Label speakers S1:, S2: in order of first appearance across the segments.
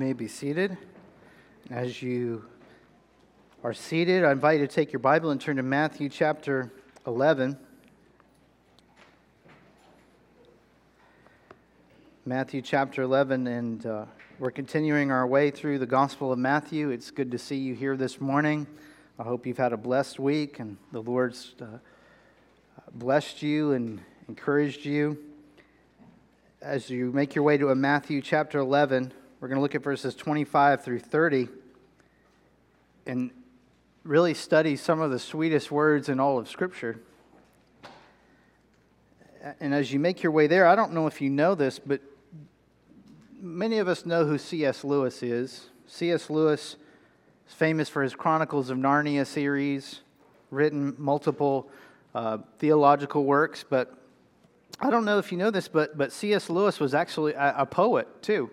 S1: may be seated. As you are seated, I invite you to take your Bible and turn to Matthew chapter 11. Matthew chapter 11, and uh, we're continuing our way through the Gospel of Matthew. It's good to see you here this morning. I hope you've had a blessed week and the Lord's uh, blessed you and encouraged you. As you make your way to a Matthew chapter 11, we're going to look at verses 25 through 30 and really study some of the sweetest words in all of Scripture. And as you make your way there, I don't know if you know this, but many of us know who C.S. Lewis is. C.S. Lewis is famous for his Chronicles of Narnia series, written multiple uh, theological works, but I don't know if you know this, but, but C.S. Lewis was actually a, a poet too.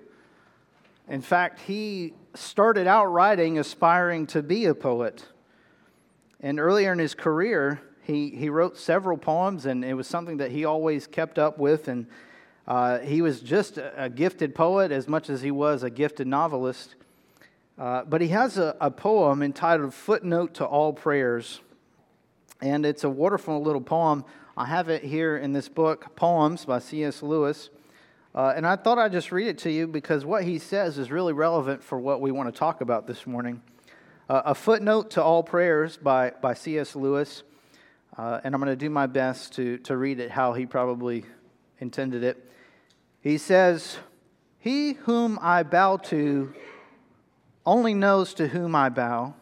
S1: In fact, he started out writing aspiring to be a poet. And earlier in his career, he, he wrote several poems, and it was something that he always kept up with. And uh, he was just a, a, gifted poet as much as he was a gifted novelist. Uh, but he has a, a poem entitled Footnote to All Prayers. And it's a wonderful little poem. I have it here in this book, Poems by C.S. Lewis. Uh, and I thought I'd just read it to you because what he says is really relevant for what we want to talk about this morning. Uh, a footnote to all prayers by, by C.S. Lewis. Uh, and I'm going to do my best to, to read it how he probably intended it. He says, He whom I bow to only knows to whom I bow.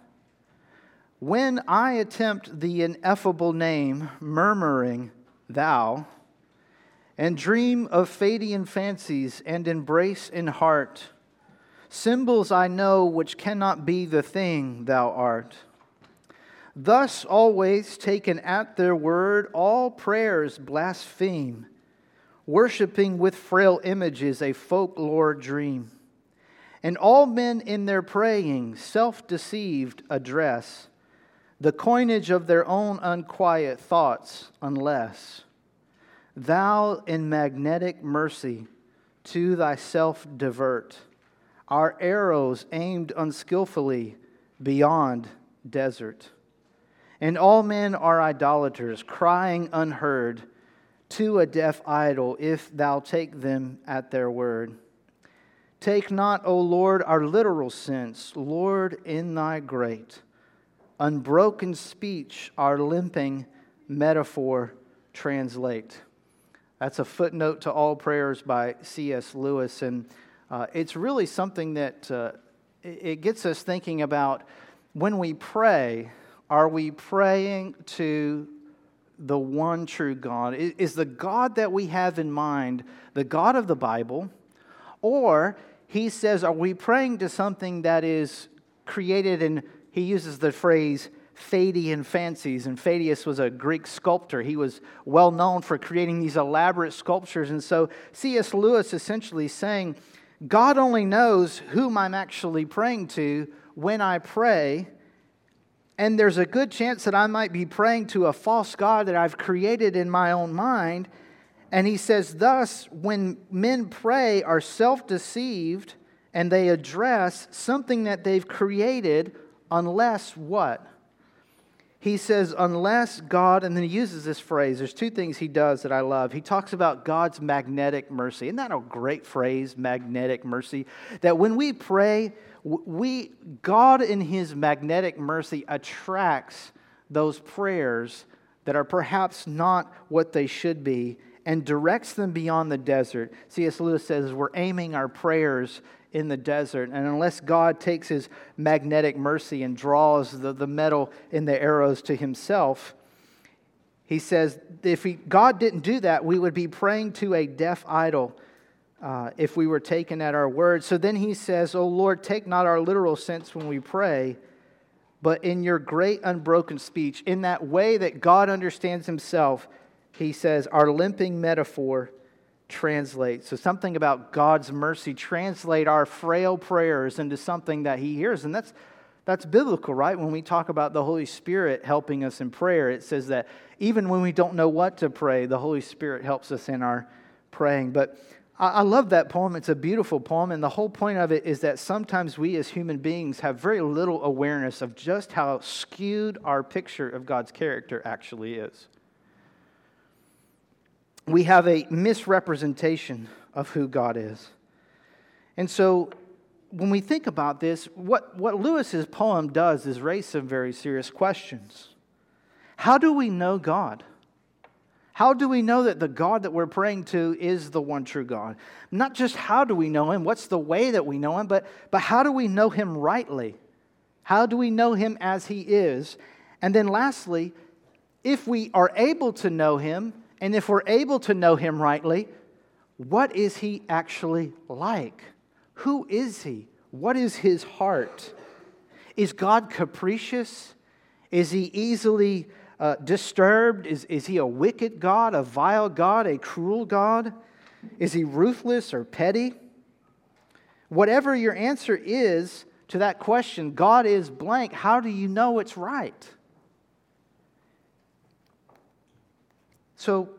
S1: When I attempt the ineffable name, murmuring, Thou, and dream of Pheidian fancies and embrace in heart symbols I know which cannot be the thing thou art. Thus, always taken at their word, all prayers blaspheme, worshiping with frail images a folklore dream. And all men in their praying, self deceived, address the coinage of their own unquiet thoughts, unless Thou in magnetic mercy to thyself divert our arrows aimed unskillfully beyond desert. And all men are idolaters, crying unheard to a deaf idol if thou take them at their word. Take not, O Lord, our literal sense, Lord, in thy great, unbroken speech, our limping metaphor translate. That's a footnote to All Prayers by C.S. Lewis. And uh, it's really something that uh, it gets us thinking about when we pray, are we praying to the one true God? Is the God that we have in mind the God of the Bible? Or he says, are we praying to something that is created and he uses the phrase Pheidian fancies. And Pheidias was a Greek sculptor. He was well known for creating these elaborate sculptures. And so C.S. Lewis essentially saying, God only knows whom I'm actually praying to when I pray. And there's a good chance that I might be praying to a false God that I've created in my own mind. And he says, thus, when men pray, are self deceived and they address something that they've created, unless what? He says, unless God, and then he uses this phrase. There's two things he does that I love. He talks about God's magnetic mercy. Isn't that a great phrase, magnetic mercy? That when we pray, we, God in his magnetic mercy attracts those prayers that are perhaps not what they should be and directs them beyond the desert. C.S. Lewis says we're aiming our prayers in the desert. And unless God takes his magnetic mercy and draws the, the metal in the arrows to himself, he says if he, God didn't do that, we would be praying to a deaf idol uh, if we were taken at our word. So then he says, Oh Lord, take not our literal sense when we pray, but in your great unbroken speech, in that way that God understands himself, he says, our limping metaphor translate. So, something about God's mercy, translate our frail prayers into something that He hears. And that's, that's biblical, right? When we talk about the Holy Spirit helping us in prayer, it says that even when we don't know what to pray, the Holy Spirit helps us in our praying. But I love that poem. It's a beautiful poem. And the whole point of it is that sometimes we as human beings have very little awareness of just how skewed our picture of God's character actually is. We have a misrepresentation of who God is. And so when we think about this, what, what Lewis's poem does is raise some very serious questions. How do we know God? How do we know that the God that we're praying to is the one true God? Not just how do we know him, what's the way that we know him, but, but how do we know him rightly? How do we know him as he is? And then lastly, if we are able to know him, and if we're able to know him rightly, what is he actually like? Who is he? What is his heart? Is God capricious? Is he easily uh, disturbed? Is, is he a wicked God, a vile God, a cruel God? Is he ruthless or petty? Whatever your answer is to that question, God is blank, how do you know it's right? So,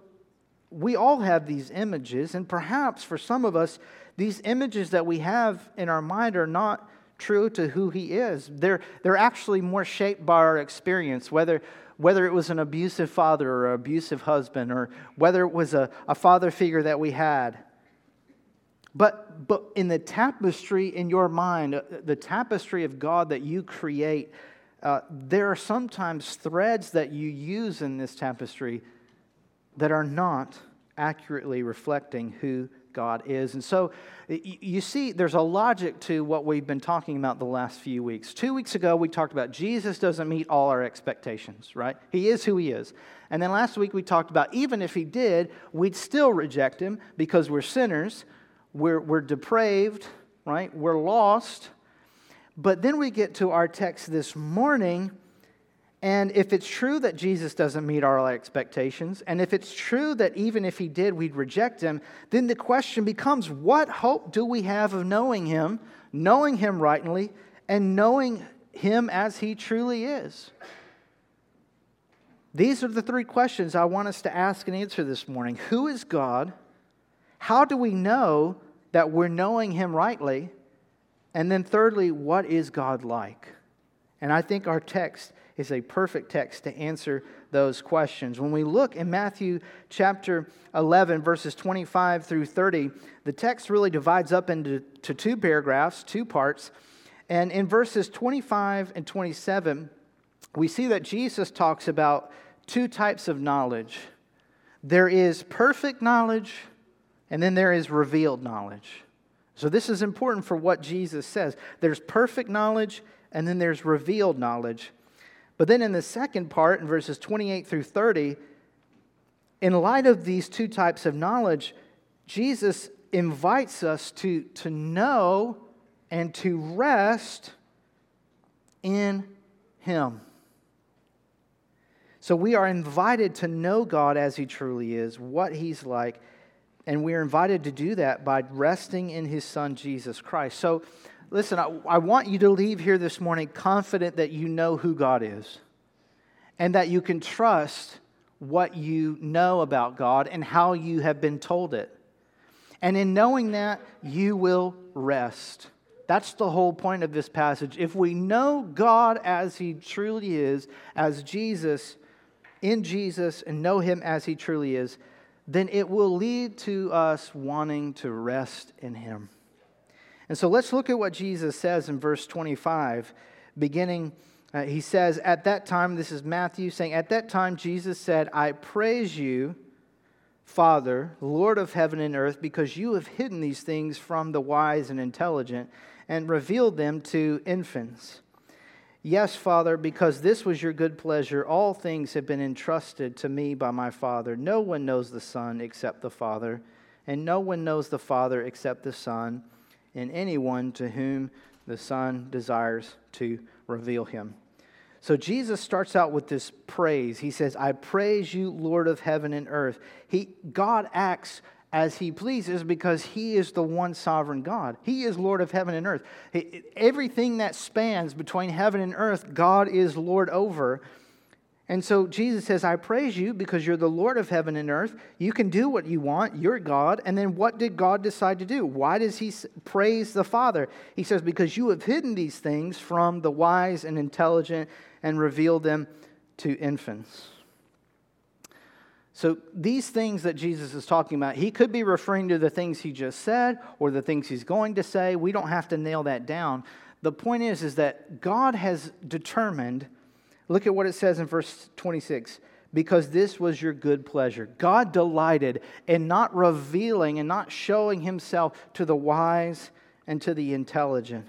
S1: we all have these images, and perhaps for some of us, these images that we have in our mind are not true to who He is. They're, they're actually more shaped by our experience, whether whether it was an abusive father or an abusive husband, or whether it was a, a father figure that we had. But, but in the tapestry in your mind, uh, the tapestry of God that you create, uh, there are sometimes threads that you use in this tapestry that are not accurately reflecting who God is. And so you see, there's a logic to what we've been talking about the last few weeks. Two weeks ago, we talked about Jesus doesn't meet all our expectations, right? He is who he is. And then last week, we talked about even if he did, we'd still reject him because we're sinners, we're, we're depraved, right? We're lost. But then we get to our text this morning and if it's true that Jesus doesn't meet our expectations, and if it's true that even if he did, we'd reject him, then the question becomes what hope do we have of knowing him, knowing him rightly, and knowing him as he truly is? These are the three questions I want us to ask and answer this morning Who is God? How do we know that we're knowing him rightly? And then, thirdly, what is God like? And I think our text is a perfect text to answer those questions. When we look in Matthew chapter 11, verses 25 through 30, the text really divides up into to two paragraphs, two parts. And in verses 25 and 27, we see that Jesus talks about two types of knowledge there is perfect knowledge, and then there is revealed knowledge. So, this is important for what Jesus says. There's perfect knowledge, and then there's revealed knowledge. But then in the second part, in verses 28 through 30, in light of these two types of knowledge, Jesus invites us to, to know and to rest in Him. So we are invited to know God as He truly is, what He's like, and we are invited to do that by resting in His Son, Jesus Christ. So listen, I, I want you to leave here this morning confident that you know who God is and that you can trust what you know about God and how you have been told it. And in knowing that, you will rest. That's the whole point of this passage. If we know God as He truly is, as Jesus, in Jesus, and know Him as He truly is, then it will lead to us wanting to rest in Him. And so let's look at what Jesus says in verse 25, beginning. Uh, he says, At that time, this is Matthew saying, At that time, Jesus said, I praise you, Father, Lord of heaven and earth, because you have hidden these things from the wise and intelligent and revealed them to infants. Yes, Father, because this was your good pleasure, all things have been entrusted to me by my Father. No one knows the Son except the Father, and no one knows the Father except the Son in anyone to whom the Son desires to reveal him. So Jesus starts out with this praise. He says, I praise you, Lord of heaven and earth. He, God acts as he pleases because he is the one sovereign God. He is Lord of heaven and earth. He, everything that spans between heaven and earth, God is Lord over. And so Jesus says, I praise you because you're the Lord of heaven and earth. You can do what you want. You're God. And then what did God decide to do? Why does he praise the Father? He says, Because you have hidden these things from the wise and intelligent and revealed them to infants. So, these things that Jesus is talking about, he could be referring to the things he just said or the things he's going to say. We don't have to nail that down. The point is, is that God has determined Look at what it says in verse 26 because this was your good pleasure. God delighted in not revealing and not showing himself to the wise and to the intelligent.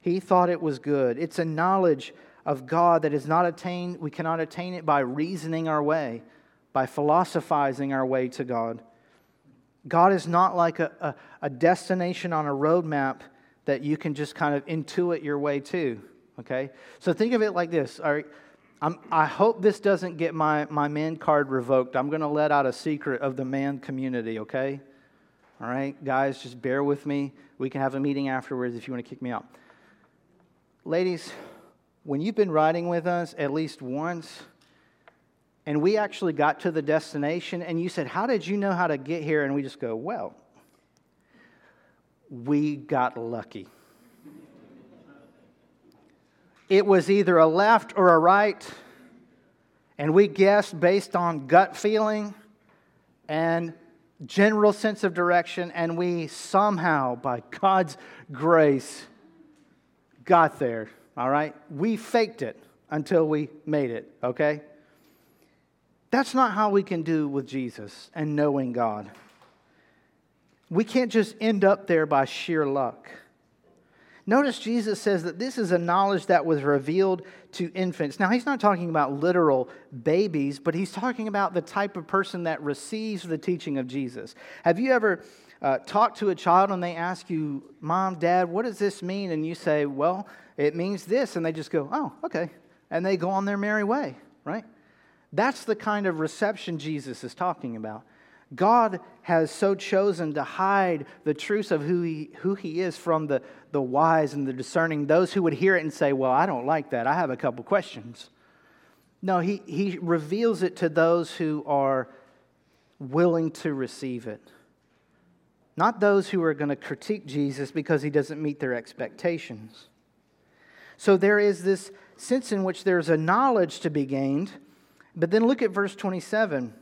S1: He thought it was good. It's a knowledge of God that is not attained, we cannot attain it by reasoning our way, by philosophizing our way to God. God is not like a, a, a destination on a roadmap that you can just kind of intuit your way to. Okay? So think of it like this. All right, I'm, i hope this doesn't get my, my man card revoked. I'm going to let out a secret of the man community, okay? All right, guys, just bear with me. We can have a meeting afterwards if you want to kick me out. Ladies, when you've been riding with us at least once, and we actually got to the destination, and you said, How did you know how to get here? And we just go, Well, we got lucky. It was either a left or a right, and we guessed based on gut feeling and general sense of direction, and we somehow, by God's grace, got there. All right? We faked it until we made it, okay? That's not how we can do with Jesus and knowing God. We can't just end up there by sheer luck. Notice Jesus says that this is a knowledge that was revealed to infants. Now, he's not talking about literal babies, but he's talking about the type of person that receives the teaching of Jesus. Have you ever uh, talked to a child and they ask you, Mom, Dad, what does this mean? And you say, Well, it means this. And they just go, Oh, okay. And they go on their merry way, right? That's the kind of reception Jesus is talking about. God has so chosen to hide the truths of who he, who he is from the, the wise and the discerning, those who would hear it and say, Well, I don't like that. I have a couple questions. No, he, he reveals it to those who are willing to receive it. Not those who are going to critique Jesus because he doesn't meet their expectations. So there is this sense in which there's a knowledge to be gained. But then look at verse 27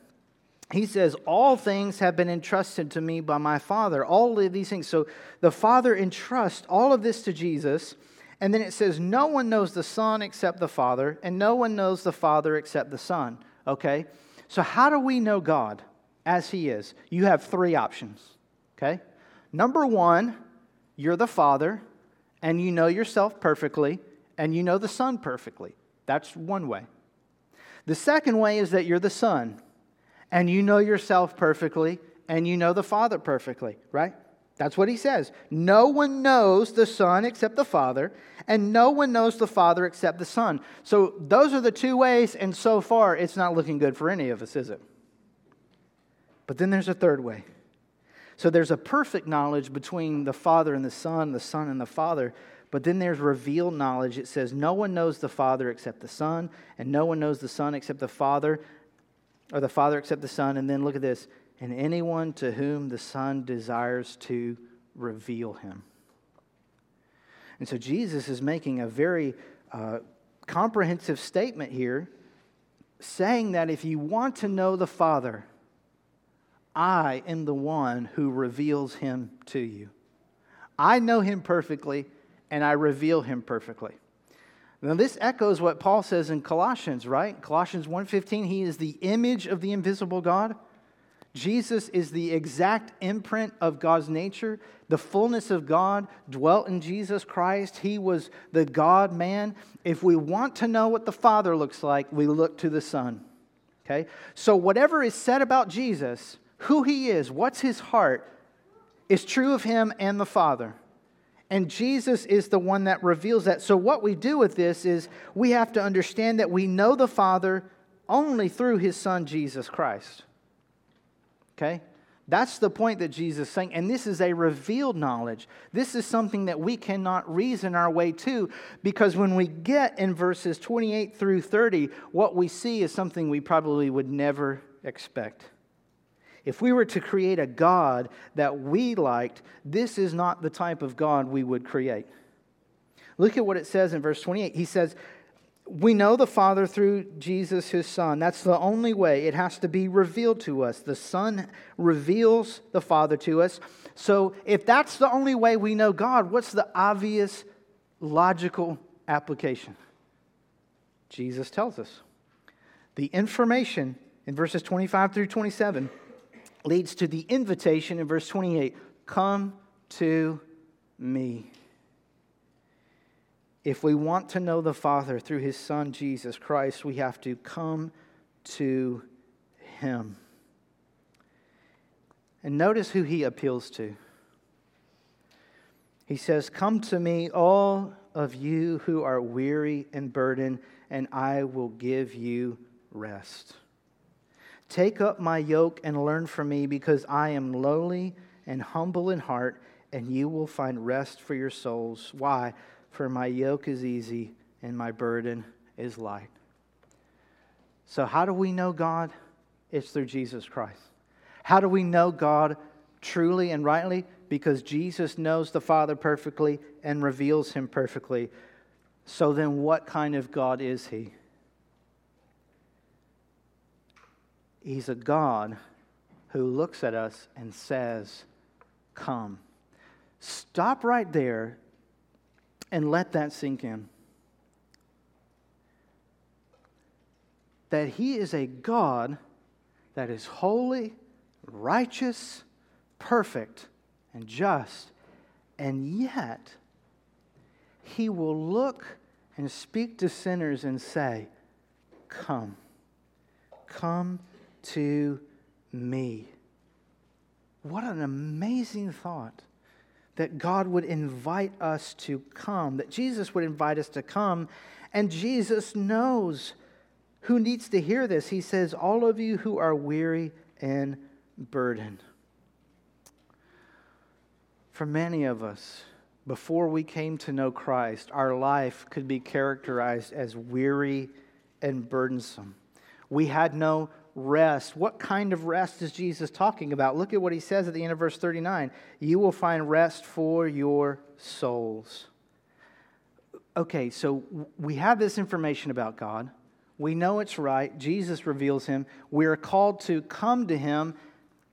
S1: he says, All things have been entrusted to me by my Father. All of these things. So the Father entrusts all of this to Jesus. And then it says, No one knows the Son except the Father, and no one knows the Father except the Son. Okay? So, how do we know God as He is? You have three options. Okay? Number one, you're the Father, and you know yourself perfectly, and you know the Son perfectly. That's one way. The second way is that you're the Son and you know yourself perfectly, and you know the Father perfectly, right? That's what he says. No one knows the Son except the Father, and no one knows the Father except the Son. So those are the two ways, and so far it's not looking good for any of us, is it? But then there's a third way. So there's a perfect knowledge between the Father and the Son, the Son and the Father. But then there's revealed knowledge. It says, No one knows the Father except the Son, and no one knows the Son except the Father, or the Father except the Son. And then look at this and anyone to whom the Son desires to reveal him. And so Jesus is making a very uh, comprehensive statement here, saying that if you want to know the Father, I am the one who reveals him to you. I know him perfectly, and I reveal him perfectly. Now this echoes what Paul says in Colossians, right? Colossians 1:15, he is the image of the invisible God. Jesus is the exact imprint of God's nature. The fullness of God dwelt in Jesus Christ. He was the God man. If we want to know what the Father looks like, we look to the Son. Okay? So, whatever is said about Jesus, who he is, what's his heart, is true of him and the Father. And Jesus is the one that reveals that. So, what we do with this is we have to understand that we know the Father only through his Son, Jesus Christ. Okay? That's the point that Jesus is saying. And this is a revealed knowledge. This is something that we cannot reason our way to because when we get in verses 28 through 30, what we see is something we probably would never expect. If we were to create a God that we liked, this is not the type of God we would create. Look at what it says in verse 28. He says, we know the Father through Jesus, his Son. That's the only way. It has to be revealed to us. The Son reveals the Father to us. So, if that's the only way we know God, what's the obvious, logical application? Jesus tells us. The information in verses 25 through 27 leads to the invitation in verse 28 Come to me. If we want to know the Father through his Son, Jesus Christ, we have to come to him. And notice who he appeals to. He says, Come to me, all of you who are weary and burdened, and I will give you rest. Take up my yoke and learn from me, because I am lowly and humble in heart, and you will find rest for your souls. Why? For my yoke is easy and my burden is light. So, how do we know God? It's through Jesus Christ. How do we know God truly and rightly? Because Jesus knows the Father perfectly and reveals him perfectly. So, then what kind of God is he? He's a God who looks at us and says, Come. Stop right there and let that sink in. That He is a God that is holy, righteous, perfect, and just, and yet He will look and speak to sinners and say, Come, come to me. What an amazing thought that God would invite us to come, that Jesus would invite us to come. And Jesus knows who needs to hear this. He says, All of you who are weary and burdened. For many of us, before we came to know Christ, our life could be characterized as weary and burdensome. We had no rest. What kind of rest is Jesus talking about? Look at what he says at the end of verse 39 You will find rest for your souls. Okay, so we have this information about God. We know it's right. Jesus reveals him. We are called to come to him.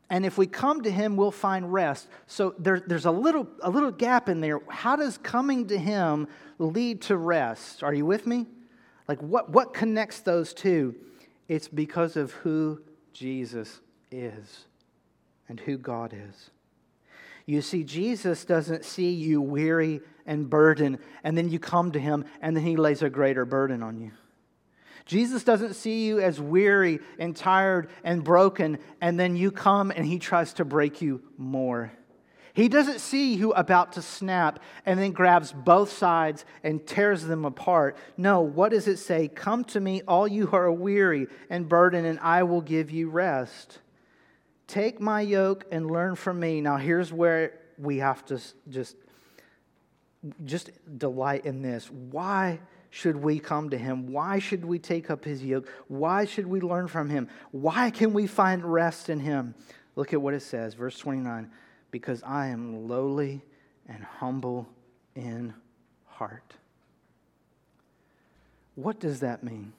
S1: And if we come to him, we'll find rest. So there, there's a little, a little gap in there. How does coming to him lead to rest? Are you with me? Like, what, what connects those two? It's because of who Jesus is and who God is. You see, Jesus doesn't see you weary and burdened, and then you come to him, and then he lays a greater burden on you. Jesus doesn't see you as weary and tired and broken, and then you come and he tries to break you more. He doesn't see you about to snap and then grabs both sides and tears them apart. No, what does it say? Come to me, all you who are weary and burdened, and I will give you rest. Take my yoke and learn from me. Now, here's where we have to just, just delight in this. Why? should we come to him? Why should we take up his yoke? Why should we learn from him? Why can we find rest in him? Look at what it says, verse 29 because I am lowly and humble in heart. What does that mean?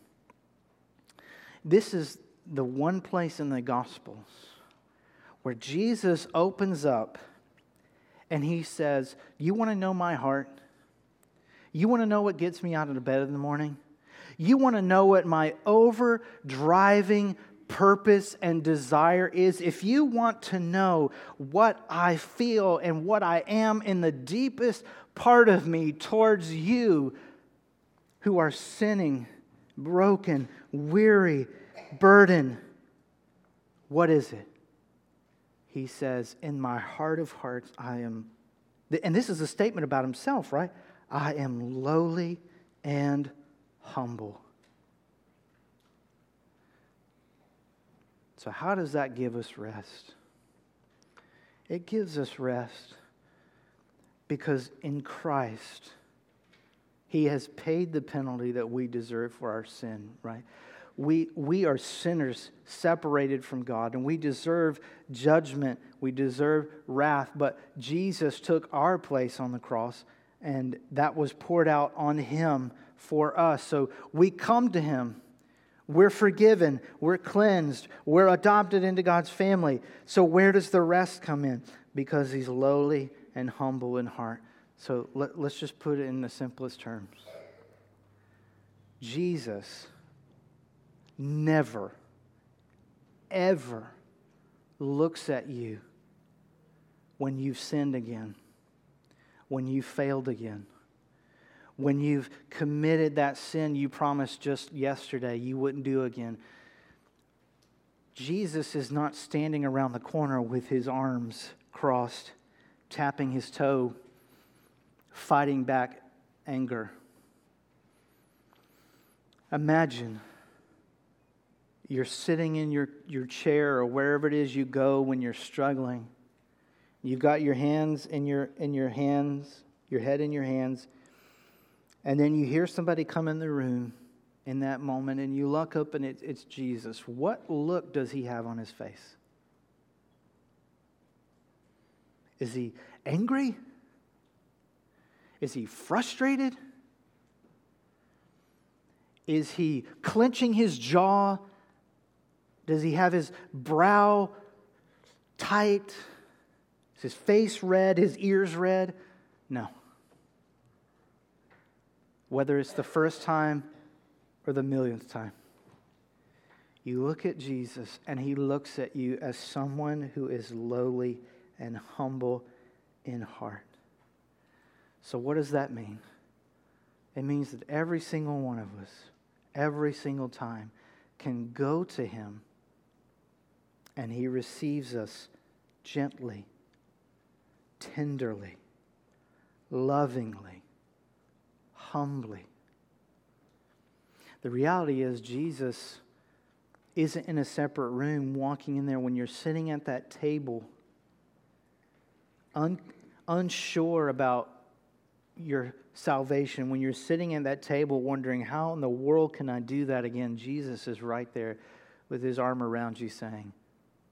S1: This is the one place in the Gospels where Jesus opens up and he says, You want to know my heart? You want to know what gets me out of the bed in the morning? You want to know what my overdriving purpose and desire is, if you want to know what I feel and what I am in the deepest part of me towards you who are sinning, broken, weary, burdened, what is it? He says, In my heart of hearts, I am, and this is a statement about himself, right? I am lowly and humble. So, how does that give us rest? It gives us rest because in Christ, He has paid the penalty that we deserve for our sin, right? We, we are sinners separated from God, and we deserve judgment. We deserve wrath. But Jesus took our place on the cross, and that was poured out on Him for us. So we come to Him we're forgiven. We're cleansed. We're adopted into God's family. So, where does the rest come in? Because He's lowly and humble in heart. So, let, us just put it in the simplest terms Jesus never, ever looks at you when you've sinned again, when you've failed again when you've committed that sin you promised just yesterday you wouldn't do again. Jesus is not standing around the corner with his arms crossed, tapping his toe, fighting back anger. Imagine you're sitting in your, your chair or wherever it is you go when you're struggling. You've got your hands in your, in your hands, your head in your hands and then you hear somebody come in the room in that moment, and you look up and it, it's Jesus. What look does he have on his face? Is he angry? Is he frustrated? Is he clenching his jaw? Does he have his brow tight? Is his face red? His ears red? No whether it's the first time or the millionth time. You look at Jesus, and he looks at you as someone who is lowly and humble in heart. So, what does that mean? It means that every single one of us, every single time, can go to him and he receives us gently, tenderly, lovingly humbly. The reality is, Jesus isn't in a separate room walking in there when you're sitting at that table, un, unsure about your salvation, when you're sitting at that table wondering, how in the world can I do that again? Jesus is right there with his arm around you saying,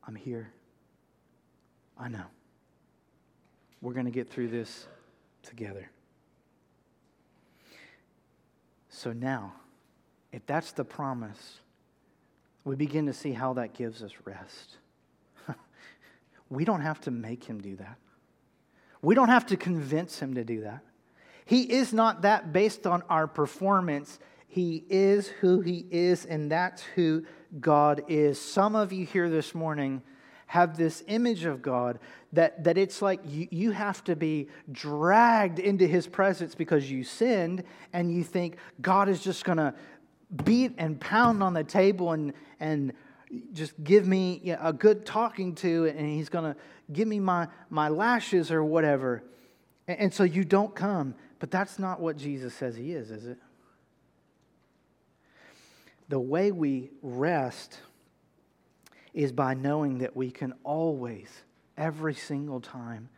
S1: I'm here. I know. We're going to get through this together. So now, if that's the promise, we begin to see how that gives us rest. we don't have to make him do that. We don't have to convince him to do that. He is not that based on our performance. He is who he is, and that's who God is. Some of you here this morning have this image of God that, that it's like you, you have to be dragged into his presence because you sinned, and you think God is just going to beat and pound on the table and, and just give me a good talking to, and he's going to give me my, my lashes or whatever. And, and so you don't come. But that's not what Jesus says he is, is it? The way we rest is by knowing that we can always, every single time,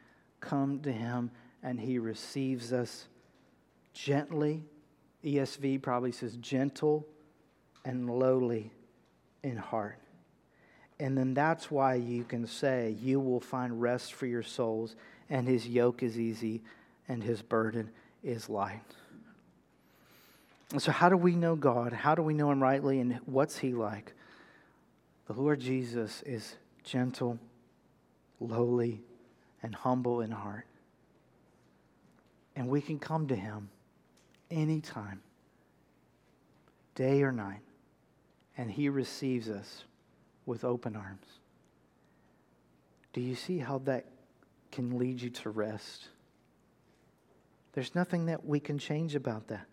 S1: come to Him and He receives us gently. ESV probably says gentle and lowly in heart. And then that's why you can say, You will find rest for your souls, and His yoke is easy, and His burden is light. And so, how do we know God? How do we know Him rightly, and what's He like? The Lord Jesus is gentle, lowly, and humble in heart. And we can come to him anytime, day or night, and he receives us with open arms. Do you see how that can lead you to rest? There's nothing that we can change about that.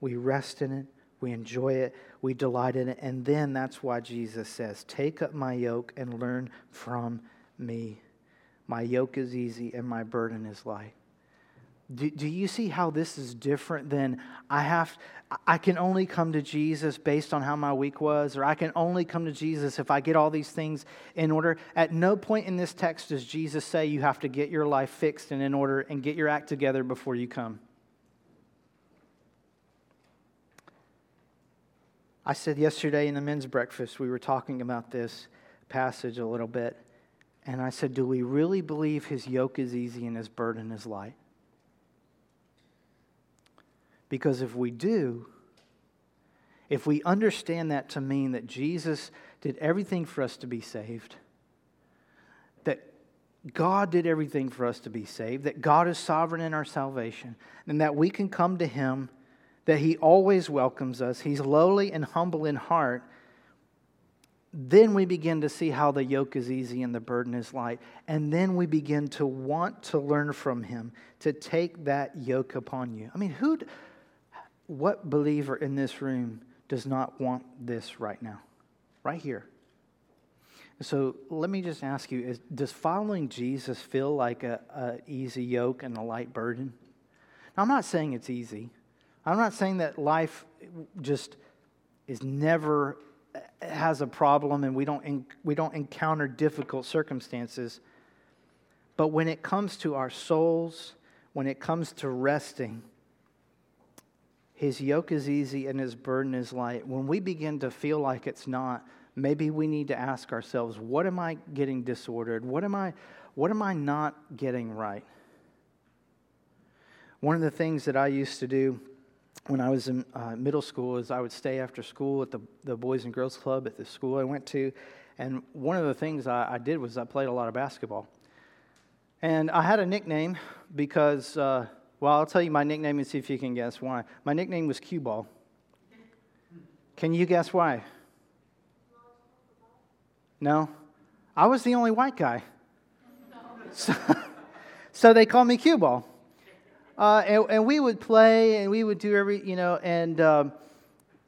S1: We rest in it, we enjoy it, we delight in it, and then that's why Jesus says, Take up my yoke and learn from me. My yoke is easy and my burden is light. Do, do you see how this is different than I have? I can only come to Jesus based on how my week was, or I can only come to Jesus if I get all these things in order. At no point in this text does Jesus say you have to get your life fixed and in order and get your act together before you come. I said yesterday in the men's breakfast, we were talking about this passage a little bit, and I said, Do we really believe his yoke is easy and his burden is light? Because if we do, if we understand that to mean that Jesus did everything for us to be saved, that God did everything for us to be saved, that God is sovereign in our salvation, and that we can come to Him, that He always welcomes us, He's lowly and humble in heart, then we begin to see how the yoke is easy and the burden is light. And then we begin to want to learn from Him, to take that yoke upon you. I mean, who what believer in this room does not want this right now? Right here. So let me just ask you is, does following Jesus feel like an easy yoke and a light burden? Now, I'm not saying it's easy. I'm not saying that life just is never has a problem and we don't, we don't encounter difficult circumstances. But when it comes to our souls, when it comes to resting, his yoke is easy and his burden is light. When we begin to feel like it's not, maybe we need to ask ourselves, what am I getting disordered? What am I, what am I not getting right? One of the things that I used to do when I was in uh, middle school is I would stay after school at the, the Boys and Girls Club at the school I went to. And one of the things I, I did was I played a lot of basketball. And I had a nickname because uh, well, I'll tell you my nickname and see if you can guess why. My nickname was Cue Ball. Can you guess why? No? I was the only white guy. So, so they called me Cue Ball. Uh, and, and, we would play and we would do every, you know, and, um,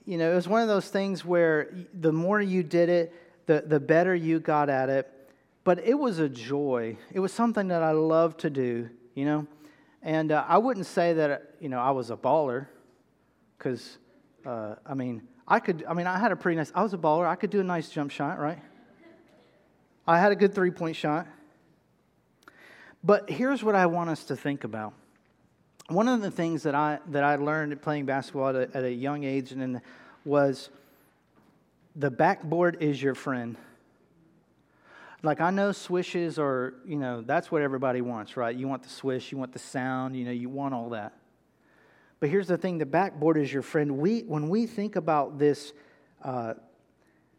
S1: you know, it was one of those things where the more you did it, the, the better you got at it. But it was a joy. It was something that I loved to do, you know. And uh, I wouldn't say that, you know, I was a baller because, uh, I mean, I could, I mean, I had a pretty nice, I was a baller. I could do a nice jump shot, right? I had a good three point shot. But here's what I want us to think about. One of the things that I, that I learned playing basketball at a, at a young age and was the backboard is your friend. Like I know swishes are, you know, that's what everybody wants, right? You want the swish, you want the sound, you know, you want all that. But here's the thing: the backboard is your friend. We, when we think about this, uh,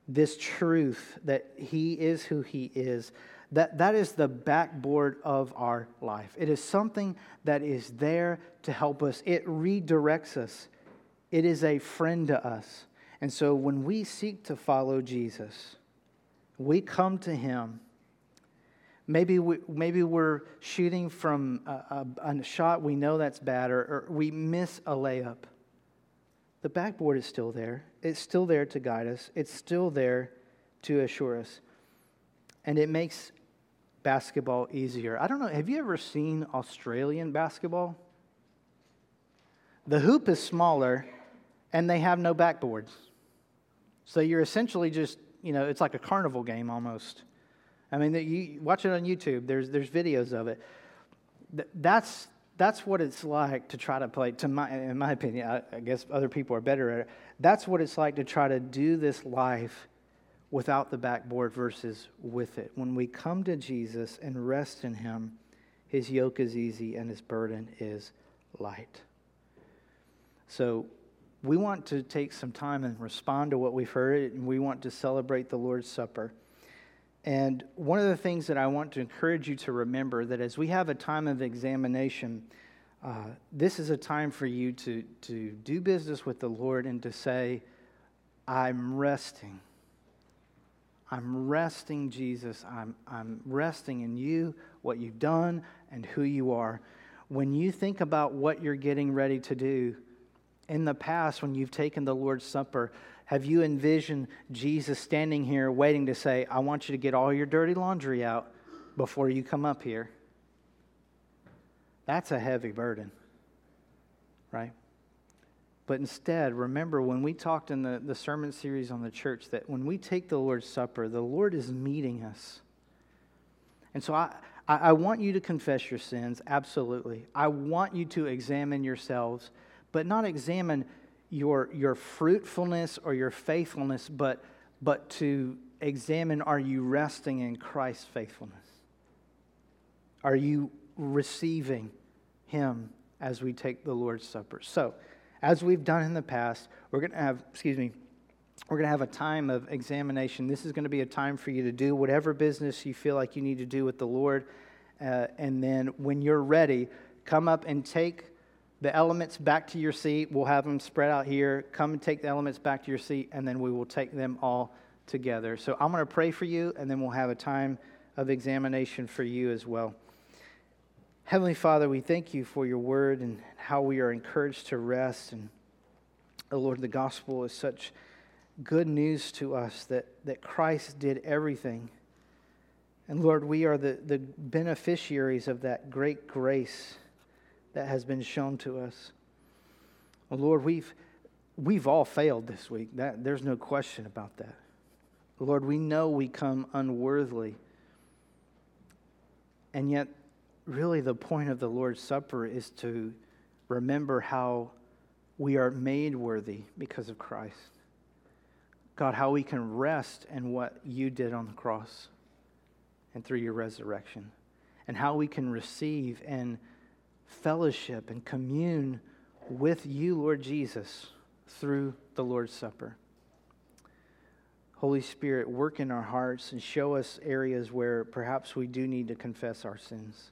S1: this truth that He is who He is, that that is the backboard of our life. It is something that is there to help us. It redirects us. It is a friend to us. And so when we seek to follow Jesus we come to Him. Maybe, we, maybe we're shooting from a, a, a shot we know that's bad, or, or we miss a layup. The backboard is still there. It's still there to guide us, it's still there to assure us. And it makes basketball easier. I don't know, have you ever seen Australian basketball? The hoop is smaller and they have no backboards. So you're essentially just you know, it's like a carnival game almost. I mean, you watch it on YouTube. There's there's videos of it. That's that's what it's like to try to play. To my, in my opinion, I, I guess other people are better at it. That's what it's like to try to do this life without the backboard versus with it. When we come to Jesus and rest in Him, His yoke is easy and His burden is light. So we want to take some time and respond to what we've heard, and we want to celebrate the Lord's Supper. And one of the things that I want to encourage you to remember that as we have a time of examination, uh, this is a time for you to, to do business with the Lord and to say, I'm resting. I'm resting, Jesus. I'm, I'm resting in you, what you've done, and who you are. When you think about what you're getting ready to do, in the past, when you've taken the Lord's Supper, have you envisioned Jesus standing here waiting to say, I want you to get all your dirty laundry out before you come up here? That's a heavy burden, right? But instead, remember when we talked in the, the sermon series on the church that when we take the Lord's Supper, the Lord is meeting us. And so I, I, want you to confess your sins, absolutely. I want you to examine yourselves, but not examine your, your fruitfulness or your faithfulness, but, but to examine are you resting in Christ's faithfulness? Are you receiving Him as we take the Lord's Supper? So, as we've done in the past, we're going to have, excuse me, we're going to have a time of examination. This is going to be a time for you to do whatever business you feel like you need to do with the Lord. Uh, and then when you're ready, come up and take the elements back to your seat. We'll have them spread out here. Come and take the elements back to your seat, and then we will take them all together. So I'm going to pray for you, and then we'll have a time of examination for you as well. Heavenly Father, we thank you for your word and how we are encouraged to rest. And, oh Lord, the gospel is such good news to us that, that Christ did everything. And Lord, we are the, the beneficiaries of that great grace that has been shown to us. Oh Lord, we've, we've all failed this week. That, there's no question about that. Lord, we know we come unworthily. And yet, really the point of the Lord's Supper is to remember how we are made worthy because of Christ. God, how we can rest in what you did on the cross and through your resurrection, and how we can receive and fellowship and commune with you, Lord Jesus, through the Lord's Supper. Holy Spirit, work in our hearts and show us areas where perhaps we do need to confess our sins.